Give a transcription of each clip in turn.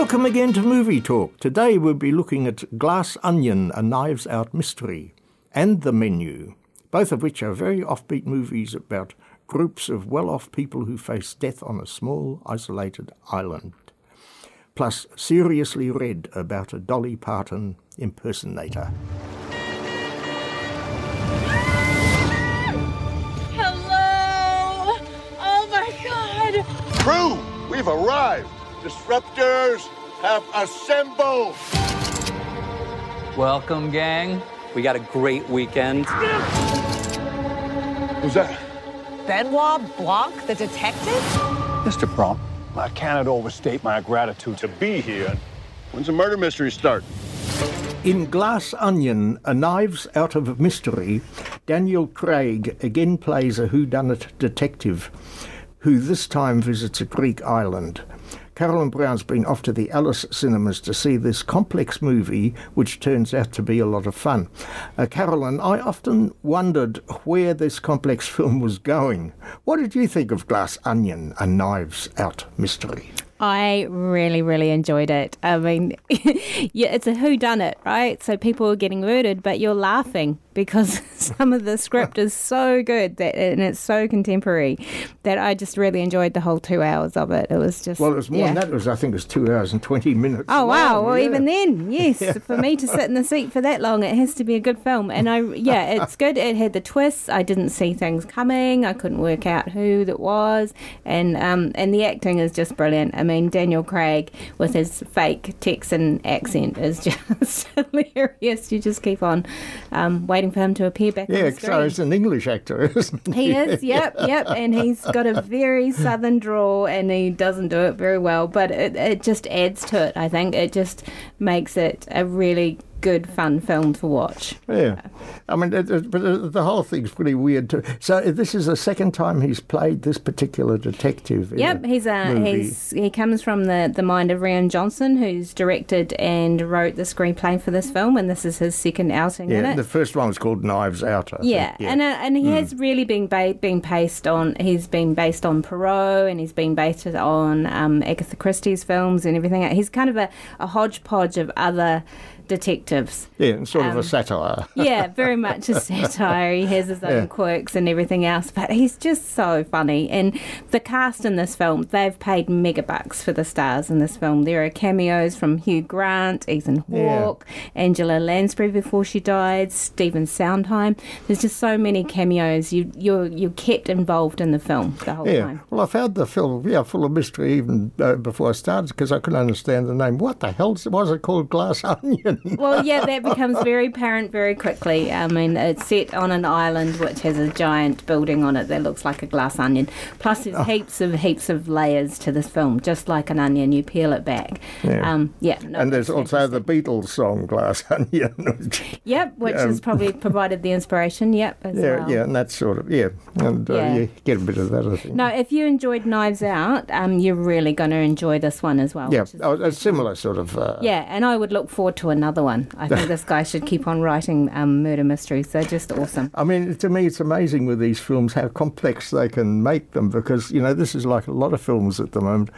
Welcome again to Movie Talk. Today we'll be looking at Glass Onion, a Knives Out mystery, and The Menu, both of which are very offbeat movies about groups of well off people who face death on a small, isolated island. Plus, Seriously Red about a Dolly Parton impersonator. Hello! Oh my god! Crew, we've arrived. Disruptors have assembled. Welcome, gang. We got a great weekend. Who's that? Benoit Blanc, the detective? Mr. Prompt, I cannot overstate my gratitude to be here. When's the murder mystery start? In Glass Onion, A Knives Out of Mystery, Daniel Craig again plays a whodunit detective who this time visits a Greek island. Carolyn Brown's been off to the Alice cinemas to see this complex movie, which turns out to be a lot of fun. Uh, Carolyn, I often wondered where this complex film was going. What did you think of Glass Onion, A Knives Out Mystery? I really, really enjoyed it. I mean, yeah, it's a who done it, right? So people are getting murdered, but you're laughing because some of the script is so good that and it's so contemporary that I just really enjoyed the whole two hours of it. It was just Well, it was more yeah. than that. It was, I think, it was two hours and 20 minutes. Oh wow! long, Well, yeah. even then, yes, for me to sit in the seat for that long, it has to be a good film. And I, yeah, it's good. It had the twists. I didn't see things coming. I couldn't work out who that was, and um, and the acting is just brilliant. I mean, Daniel Craig with his fake Texan accent is just hilarious. You just keep on um, waiting for him to appear back. Yeah, so he's an English actor, isn't he? He is, yep, yep, and he's got a very southern drawl, and he doesn't do it very well, but it, it just adds to it. I think it just makes it a really good, fun film to watch. Yeah, I mean, it, it, but uh, the whole thing's pretty weird too. So this is the second time he's played this particular detective. Yep, he's a movie. he's he comes from the the mind of Rian Johnson, who's directed and wrote the screenplay for this film, and this is his second outing in Yeah, the first one was called Knives Out. I think. Yeah, and uh, and he has really been ba- been based on he's been based on Poirot and he's been based on um, Agatha Christie's films and everything. He's kind of a, a hodgepodge of other detectives. yeah, and sort of um, a satire. Yeah, very much a satire. He has his own Yeah. quirks and everything else, but he's just so funny. And the cast in this film, they've paid mega bucks for the stars in this film. There are cameos from Hugh Grant, Ethan Yeah. Hawke, Angela Lansbury before she died, Stephen Sondheim. There's just so many cameos. You you're you're kept involved in the film the whole Yeah, time. well, I found the film yeah full of mystery even uh, before I started because I couldn't understand the name. What the hell was it called? Glass Onion. Well, yeah, that becomes very apparent very quickly. I mean, it's set on an island which has a giant building on it that looks like a glass onion. Plus, Oh. heaps of heaps of layers to this film, just like an onion. You peel it back. Yeah. Um, yeah. no, and there's also the. Beatles song Glass Onion. which- Yep, which um, has probably provided the inspiration. Yep, as yeah, well. yeah, and that sort of yeah, and uh, you get a bit of that. I think. No, if you enjoyed Knives Out, um, you're really going to enjoy this one as well. yeah, oh, a similar sort of. Uh, yeah, and I would look forward to another one. I think this guy should keep on writing um, murder mysteries. They're just awesome. I mean, to me, it's amazing with these films how complex they can make them because, you know, this is like a lot of films at the moment.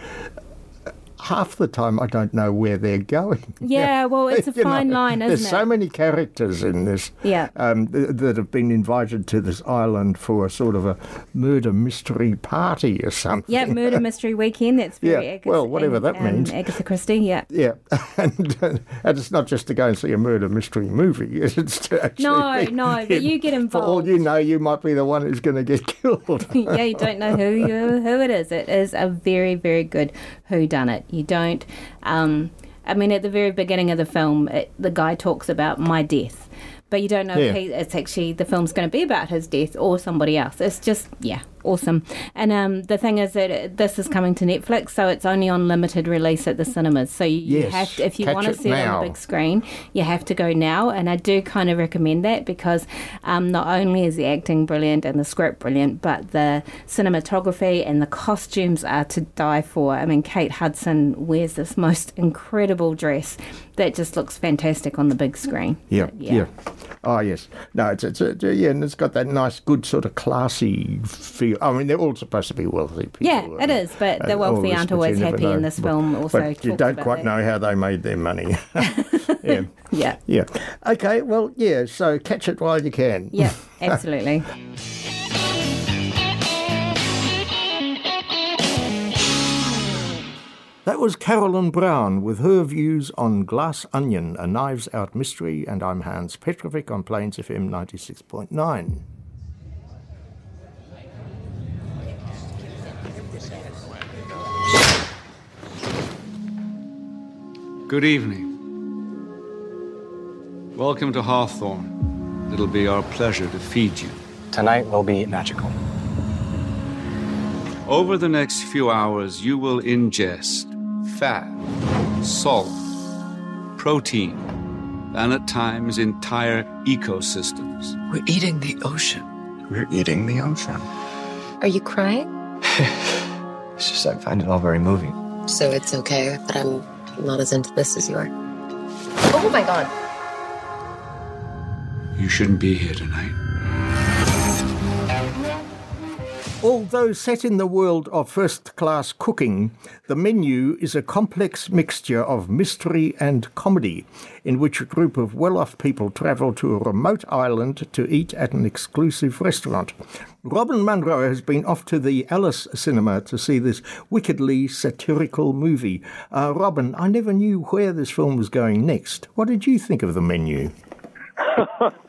Half the time, I don't know where they're going. Yeah, well, it's a You know, fine line, There's isn't so it? many characters in this Yeah. um, th- that have been invited to this island for a sort of a murder mystery party or something. Yeah, Murder Mystery Weekend. That's very Yeah, Agatha, well, whatever and, that um, means. Agatha Christie. Yeah. Yeah, and, uh, and it's not just to go and see a murder mystery movie. It's to actually No, be no, but you get involved. For all you know, you might be the one who's going to get killed. yeah, you don't know who you, who it is. It is a very, very good who done it. You don't. Um, I mean, at the very beginning of the film, it, the guy talks about my death. but you don't know Yeah. if he, it's actually the film's going to be about his death or somebody else. It's just yeah, awesome. And um, the thing is that this is coming to Netflix, so it's only on limited release at the cinemas. So you, Yes, have to, if you want to see it on the big screen, you have to go now. And I do kind of recommend that because um, not only is the acting brilliant and the script brilliant, but the cinematography and the costumes are to die for. I mean, Kate Hudson wears this most incredible dress that just looks fantastic on the big screen. Yeah, But, yeah. Oh yes, no, it's, it's a, yeah, and it's got that nice, good sort of classy feel. I mean, they're all supposed to be wealthy people. Yeah, I it mean, is, but the wealthy aren't always happy in know. this But- film also but you don't quite that. know how they made their money. yeah, Yeah. yeah. Okay, well, yeah. So catch it while you can. Yeah, absolutely. That was Carolyn Brown with her views on Glass Onion, a Knives Out mystery, and I'm Hans Petrovic on Plains FM 96.9. Good evening. Welcome to Hawthorn. It'll be our pleasure to feed you. Tonight will be magical. Over the next few hours, you will ingest fat, salt, protein, and at times entire ecosystems. We're eating the ocean. We're eating the ocean. Are you crying? It's just I find it all very moving. So it's okay that I'm not as into this as you are. Oh my god. You shouldn't be here tonight. Although set in the world of first class cooking, the menu is a complex mixture of mystery and comedy, in which a group of well off people travel to a remote island to eat at an exclusive restaurant. Robin Munro has been off to the Alice cinema to see this wickedly satirical movie. Uh, Robin, I never knew where this film was going next. What did you think of the menu?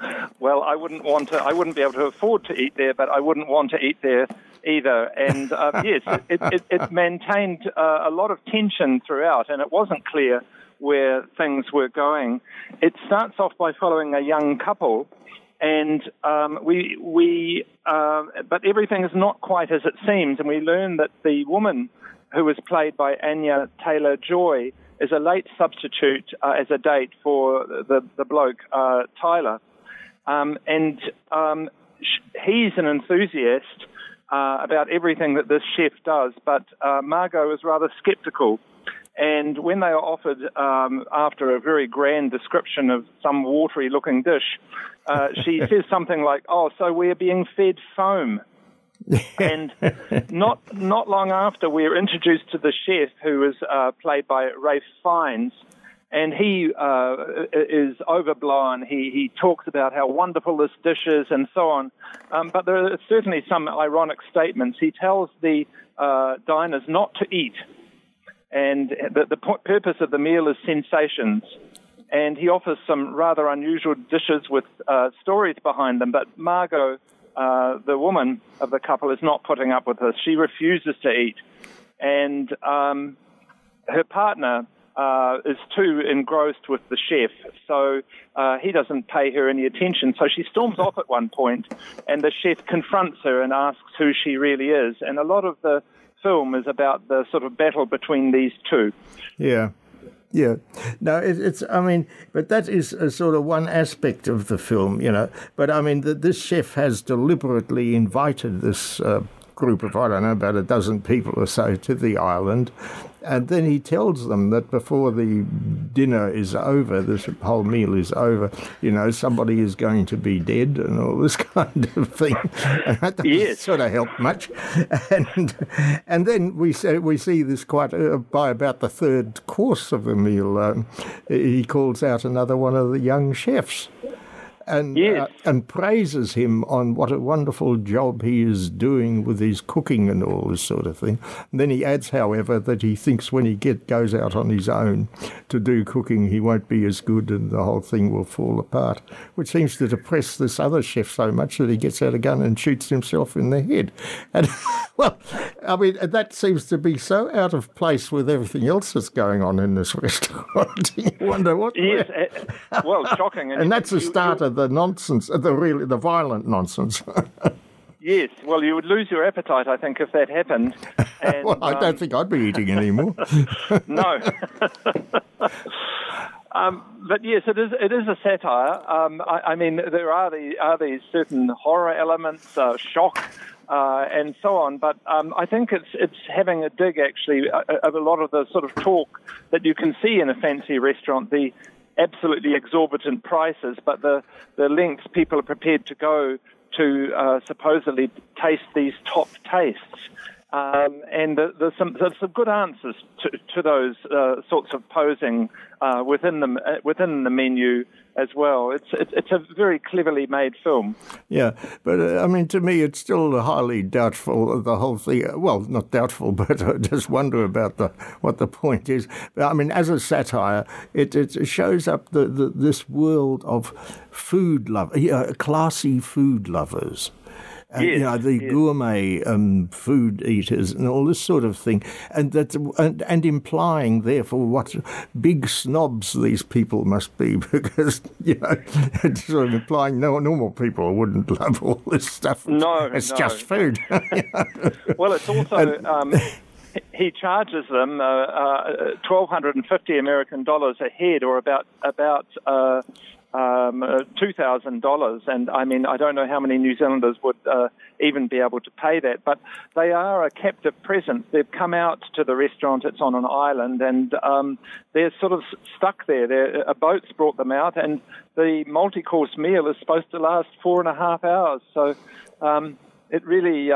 well, I wouldn't want to. I wouldn't be able to afford to eat there, but I wouldn't want to eat there either. And uh, yes, it, it, it maintained uh, a lot of tension throughout, and it wasn't clear where things were going. It starts off by following a young couple, and um, we we uh, but everything is not quite as it seems, and we learn that the woman who was played by Anya Taylor Joy is a late substitute uh, as a date for the the bloke uh, Tyler, um, and um, sh- he's an enthusiast uh, about everything that this chef does, but uh, Margot is rather sceptical. And when they are offered, um, after a very grand description of some watery looking dish, uh, she says something like, Oh, so we're being fed foam. and not not long after, we're introduced to the chef, who is uh, played by Ralph Fiennes, and he uh, is overblown. He he talks about how wonderful this dish is, and so on. Um, but there are certainly some ironic statements. He tells the uh, diners not to eat, and the, the purpose of the meal is sensations. And he offers some rather unusual dishes with uh, stories behind them. But Margot uh, the woman of the couple is not putting up with this. She refuses to eat. And um, her partner uh, is too engrossed with the chef, so uh, he doesn't pay her any attention. So she storms off at one point, and the chef confronts her and asks who she really is. And a lot of the film is about the sort of battle between these two. Yeah. Yeah, no, it, it's. I mean, but that is a sort of one aspect of the film, you know. But I mean, the, this chef has deliberately invited this uh, group of I don't know about a dozen people or so to the island, and then he tells them that before the dinner is over, this whole meal is over, you know, somebody is going to be dead and all this kind of thing. And that doesn't Yes. sort of help much. And and then we say, we see this quite uh, by about the third course of the meal. Um, he calls out another one of the young chefs. And, uh, and praises him on what a wonderful job he is doing with his cooking and all this sort of thing. And then he adds, however, that he thinks when he get goes out on his own to do cooking, he won't be as good, and the whole thing will fall apart. Which seems to depress this other chef so much that he gets out a gun and shoots himself in the head. And well, I mean, that seems to be so out of place with everything else that's going on in this restaurant. you wonder what. Yes, uh, well, shocking. And that's the start you- of the nonsense, the really the violent nonsense. Yes, well, you would lose your appetite, I think, if that happened. And, well, I um, don't think I'd be eating anymore. no. um, but yes, it is. It is a satire. Um, I, I, mean, there are the are these certain horror elements, uh, shock, uh, and so on. But um, I think it's it's having a dig actually of a lot of the sort of talk that you can see in a fancy restaurant. The absolutely exorbitant prices, but the the lengths people are prepared to go to uh, supposedly taste these top tastes. Um, and there's some, there's some good answers to, to those uh, sorts of posing uh, within the uh, within the menu as well. It's it's, it's a very cleverly made film. Yeah, but uh, I mean, to me, it's still highly doubtful. The whole thing. Well, not doubtful, but I just wonder about the what the point is. I mean, as a satire, it, it shows up the, the this world of food love, uh, classy food lovers and, yes, you know, the yes. gourmet um, food eaters and all this sort of thing, and that and, and implying therefore what big snobs these people must be because you know it's sort of implying no normal people wouldn't love all this stuff. No, it's no. just food. well, it's also. And- um, he charges them uh, uh, twelve hundred and fifty American dollars a head, or about about uh, um, uh, two thousand dollars. And I mean, I don't know how many New Zealanders would uh, even be able to pay that. But they are a captive presence. They've come out to the restaurant. It's on an island, and um, they're sort of stuck there. They're, a boat's brought them out, and the multi-course meal is supposed to last four and a half hours. So um, it really.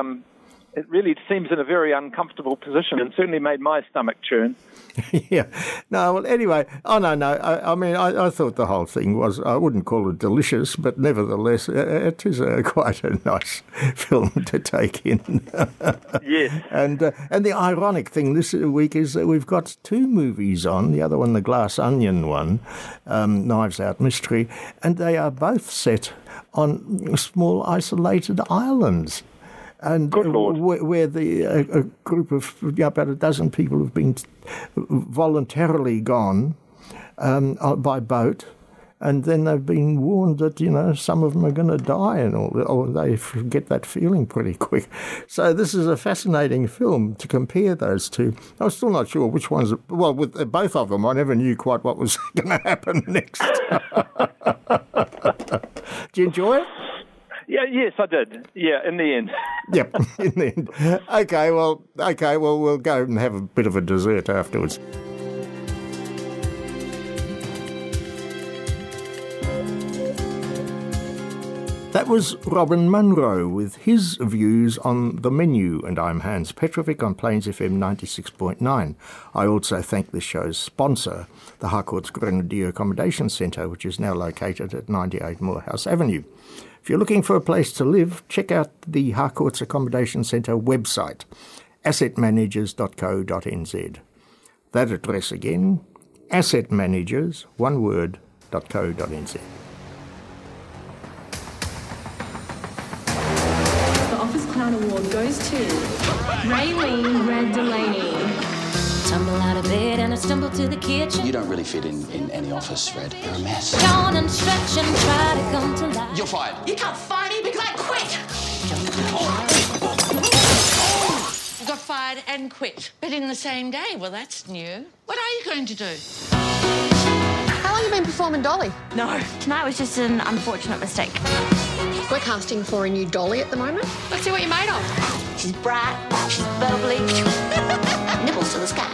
It really seems in a very uncomfortable position and certainly made my stomach churn. yeah. No, well, anyway, oh, no, no. I, I mean, I, I, thought the whole thing was, I wouldn't call it delicious, but nevertheless, it is a, quite a nice film to take in. yes. And, uh, and the ironic thing this week is that we've got two movies on, the other one, the Glass Onion one, um, Knives Out Mystery, and they are both set on small isolated islands and where, where, the a, a group of yeah, about a dozen people have been voluntarily gone um, by boat, and then they've been warned that you know some of them are going to die, and all, or they get that feeling pretty quick. So this is a fascinating film to compare those two. I'm still not sure which ones. Well, with both of them, I never knew quite what was going to happen next. Do you enjoy it? Yeah, yes, I did. Yeah, in the end. yep, in the end. Okay, well, okay, well, we'll go and have a bit of a dessert afterwards. That was Robin Munro with his views on the menu, and I'm Hans Petrovic on Plains FM 96.9. I also thank the show's sponsor, the Harcourt's Grenadier Accommodation Centre, which is now located at 98 Moorhouse Avenue. If you're looking for a place to live, check out the Harcourt's Accommodation Centre website, assetmanagers.co.nz. That address again, assetmanagers, one word, .co.nz. goes to Raylene Red Delaney. Tumble out of bed and I stumble to the kitchen. You don't really fit in, in any office, Red. You're a mess. Yawn and stretch and try to come to life. You're fired. You can't fire me because I quit. Got fired and quit, but in the same day. Well, that's new. What are you going to do? How long have you been performing Dolly? No, tonight was just an unfortunate mistake. We're casting for a new Dolly at the moment. Let's see what you're made of. She's bright, she's bubbly, nipples to the sky.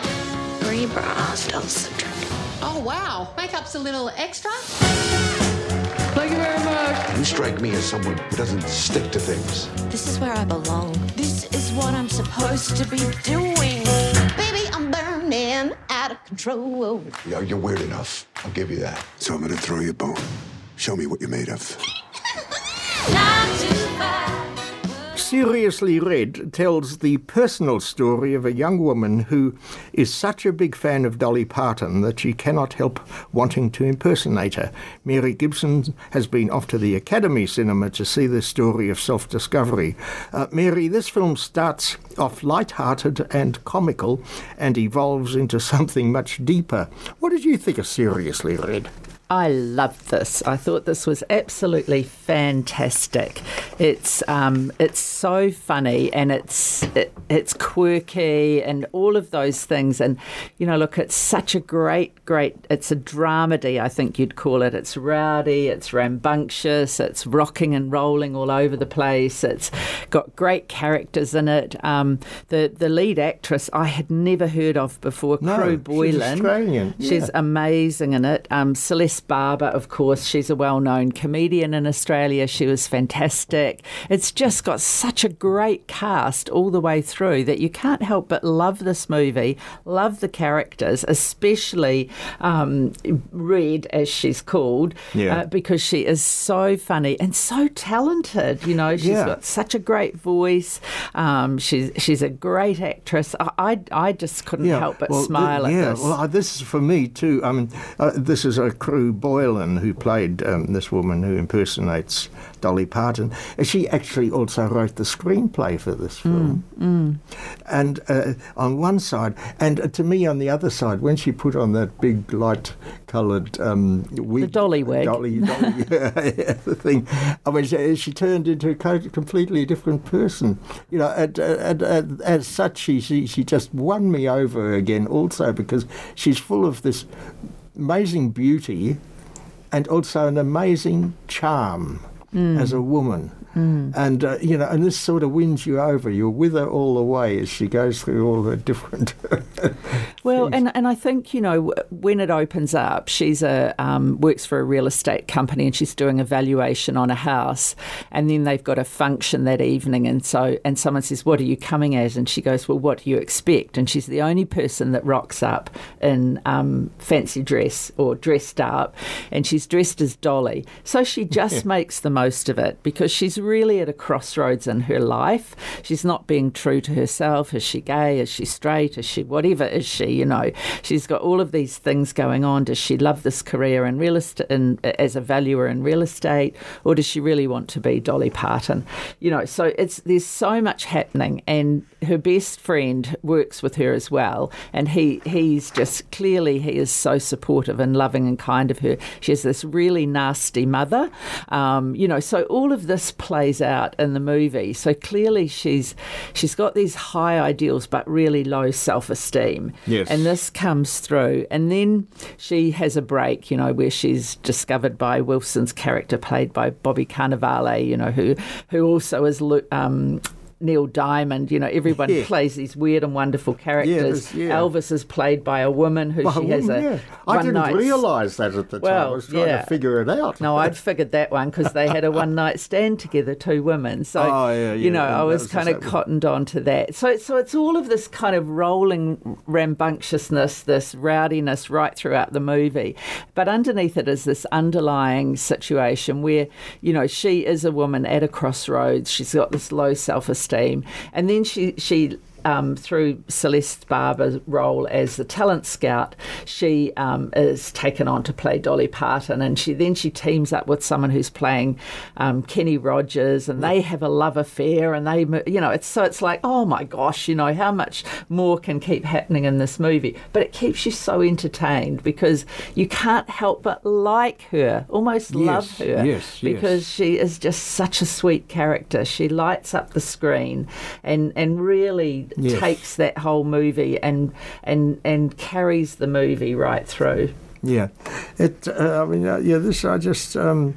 Three bras, double centric. Oh, wow. Makeup's a little extra. Thank you very much. You strike me as someone who doesn't stick to things. This is where I belong. This is what I'm supposed to be doing. Baby, I'm burning out of control. Yeah, you're weird enough. I'll give you that. So I'm gonna throw you a bone. Show me what you're made of. Seriously Red tells the personal story of a young woman who is such a big fan of Dolly Parton that she cannot help wanting to impersonate her. Mary Gibson has been off to the Academy Cinema to see the story of self discovery. Uh, Mary, this film starts off light-hearted and comical and evolves into something much deeper. What did you think of Seriously Red? I loved this. I thought this was absolutely fantastic. It's um, it's so funny and it's it, it's quirky and all of those things. And you know, look, it's such a great, great. It's a dramedy, I think you'd call it. It's rowdy, it's rambunctious, it's rocking and rolling all over the place. It's got great characters in it. Um, the the lead actress I had never heard of before, No, Krew she's Boylan. Australian, She's yeah. amazing in it. Um, Celeste Barber, of course, she's a well known comedian in Australia. She was fantastic. It's just got such a great cast all the way through that you can't help but love this movie, love the characters, especially um, Red, as she's called, Yeah. uh, because she is so funny and so talented. You know, she's Yeah. got such a great voice. Um, she's she's a great actress. I I, I just couldn't help but well, th- smile at yeah, this. well, this is for me too. I mean, uh, this is a Krew Boylan who played um, this woman who impersonates Dolly Parton. She actually also wrote the screenplay for this film. Mm. And uh, on one side, and uh, to me on the other side, when she put on that big light-coloured um, wig, The dolly wig. dolly, dolly yeah, thing, I mean, she, she turned into a completely different person. You know, and, and, and as such, she, she she just won me over again. Also because she's full of this amazing beauty, and also an amazing charm Mm. as a woman. Mm. And uh, you know, and this sort of wins you over. You're with her all the way as she goes through all her different. Well, and, and I think you know when it opens up, she's a um, works for a real estate company and she's doing a valuation on a house, and then they've got a function that evening, and so and someone says, "What are you coming as?" And she goes, "Well, what do you expect?" And she's the only person that rocks up in um, fancy dress or dressed up, and she's dressed as Dolly, so she just makes the most of it because she's really at a crossroads in her life. She's not being true to herself. Is she gay? Is she straight? Is she whatever is she? You know, she's got all of these things going on. Does she love this career in real estate in, as a valuer in real estate, or does she really want to be Dolly Parton? You know, so it's there's so much happening, and her best friend works with her as well, and he he's just clearly he is so supportive and loving and kind of her. She has this really nasty mother, um, you know. So all of this plays out in the movie. So clearly she's she's got these high ideals but really low self esteem. Yes. And this comes through. And then she has a break, you know, where she's discovered by Wilson's character played by Bobby Cannavale, you know, who who also is um Neil Diamond, you know, everyone Yeah. plays these weird and wonderful characters. there's- yeah. Elvis is played by a woman who By she a has a yeah. I didn't night realise that at the time. I was trying yeah. to figure it out. no, I'd figured that one because they had a one night stand together, two women. So, Oh, yeah, yeah, you know, and I was was kind of cottoned on to that. So, so it's all of this kind of rolling rambunctiousness, this rowdiness right throughout the movie. But underneath it is this underlying situation where, you know, she is a woman at a crossroads. She's got this low self esteem. And then she, she, um, through Celeste Barber's role as the talent scout, she um, is taken on to play Dolly Parton, and she then she teams up with someone who's playing um, Kenny Rogers, and they have a love affair, and they, you know, it's so it's like, oh my gosh, you know, how much more can keep happening in this movie? But it keeps you so entertained because you can't help but like her, almost love her, yes, yes. because she is just such a sweet character. She lights up the screen and and really Yes. takes that whole movie and and and carries the movie right through. Yeah, it. Uh, I mean, uh, yeah. This I just. Um,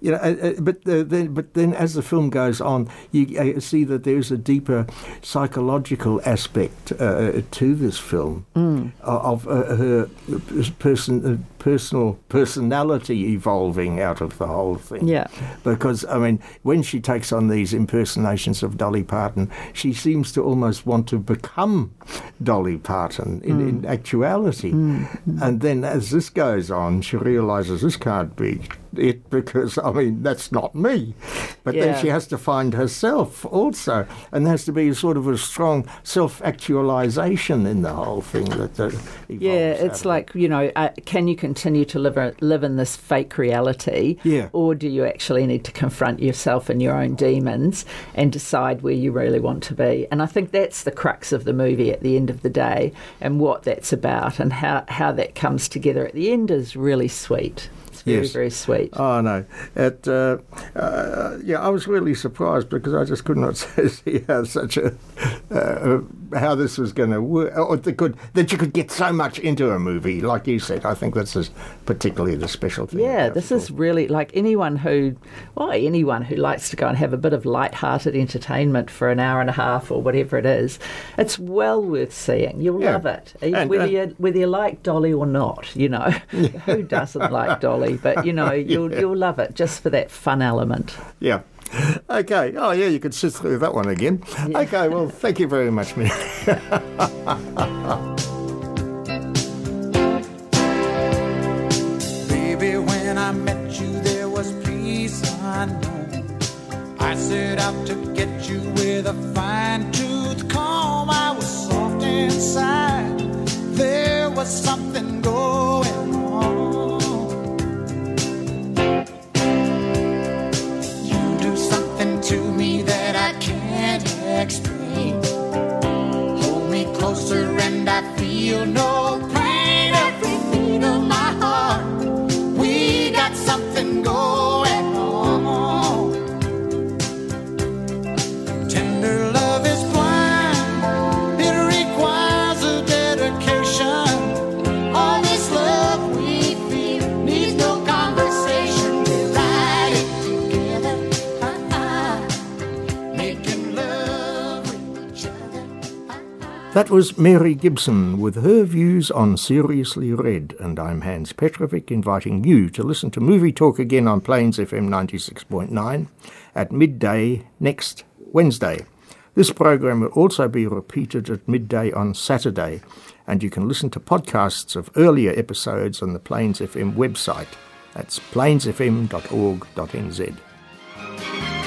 you know, uh, uh, but uh, then, but then, as the film goes on, you see that there's a deeper psychological aspect uh, to this film Mm. of uh, her person, personal personality evolving out of the whole thing. Yeah. because I mean, when she takes on these impersonations of Dolly Parton, she seems to almost want to become Dolly Parton in, in actuality. And then as this goes on, she realizes this can't be it because, I mean, that's not me. But Yeah. then she has to find herself also. And there has to be a sort of a strong self actualization in the whole thing that, that evolves Yeah, it's like you know, uh, can you continue to live live in this fake reality, Yeah. or do you actually need to confront yourself and your own demons and decide where you really want to be? And I think that's the crux of the movie at the end of the day, and what that's about, and how how that comes together at the end is really sweet. It's very, Yes. very sweet. Oh no! It, uh, uh, yeah, I was really surprised because I just could not see how such a uh, how this was going to work, or the could that you could get so much into a movie, like you said. I think this is particularly the special thing. Yeah, this is really like anyone who, well, anyone who likes to go and have a bit of light-hearted entertainment for an hour and a half or whatever it is. It's well worth seeing. You'll Yeah. love it, And- whether you whether you like Dolly or not. You know, who doesn't like Dolly? But you know, you'll Yeah. you'll love it just for that fun element. Yeah. Okay. Oh, yeah, you could sit through that one again. Okay, well, thank you very much, Mary. Baby, when I met you, there was peace unknown. I set out to get you with a fine tooth comb. I was soft inside. There was something I feel That was Mary Gibson with her views on Seriously Red, and I'm Hans Petrovic inviting you to listen to Movie Talk again on Plains FM 96.9 at midday next Wednesday. This program will also be repeated at midday on Saturday, and you can listen to podcasts of earlier episodes on the Plains FM website. That's plainsfm.org.nz.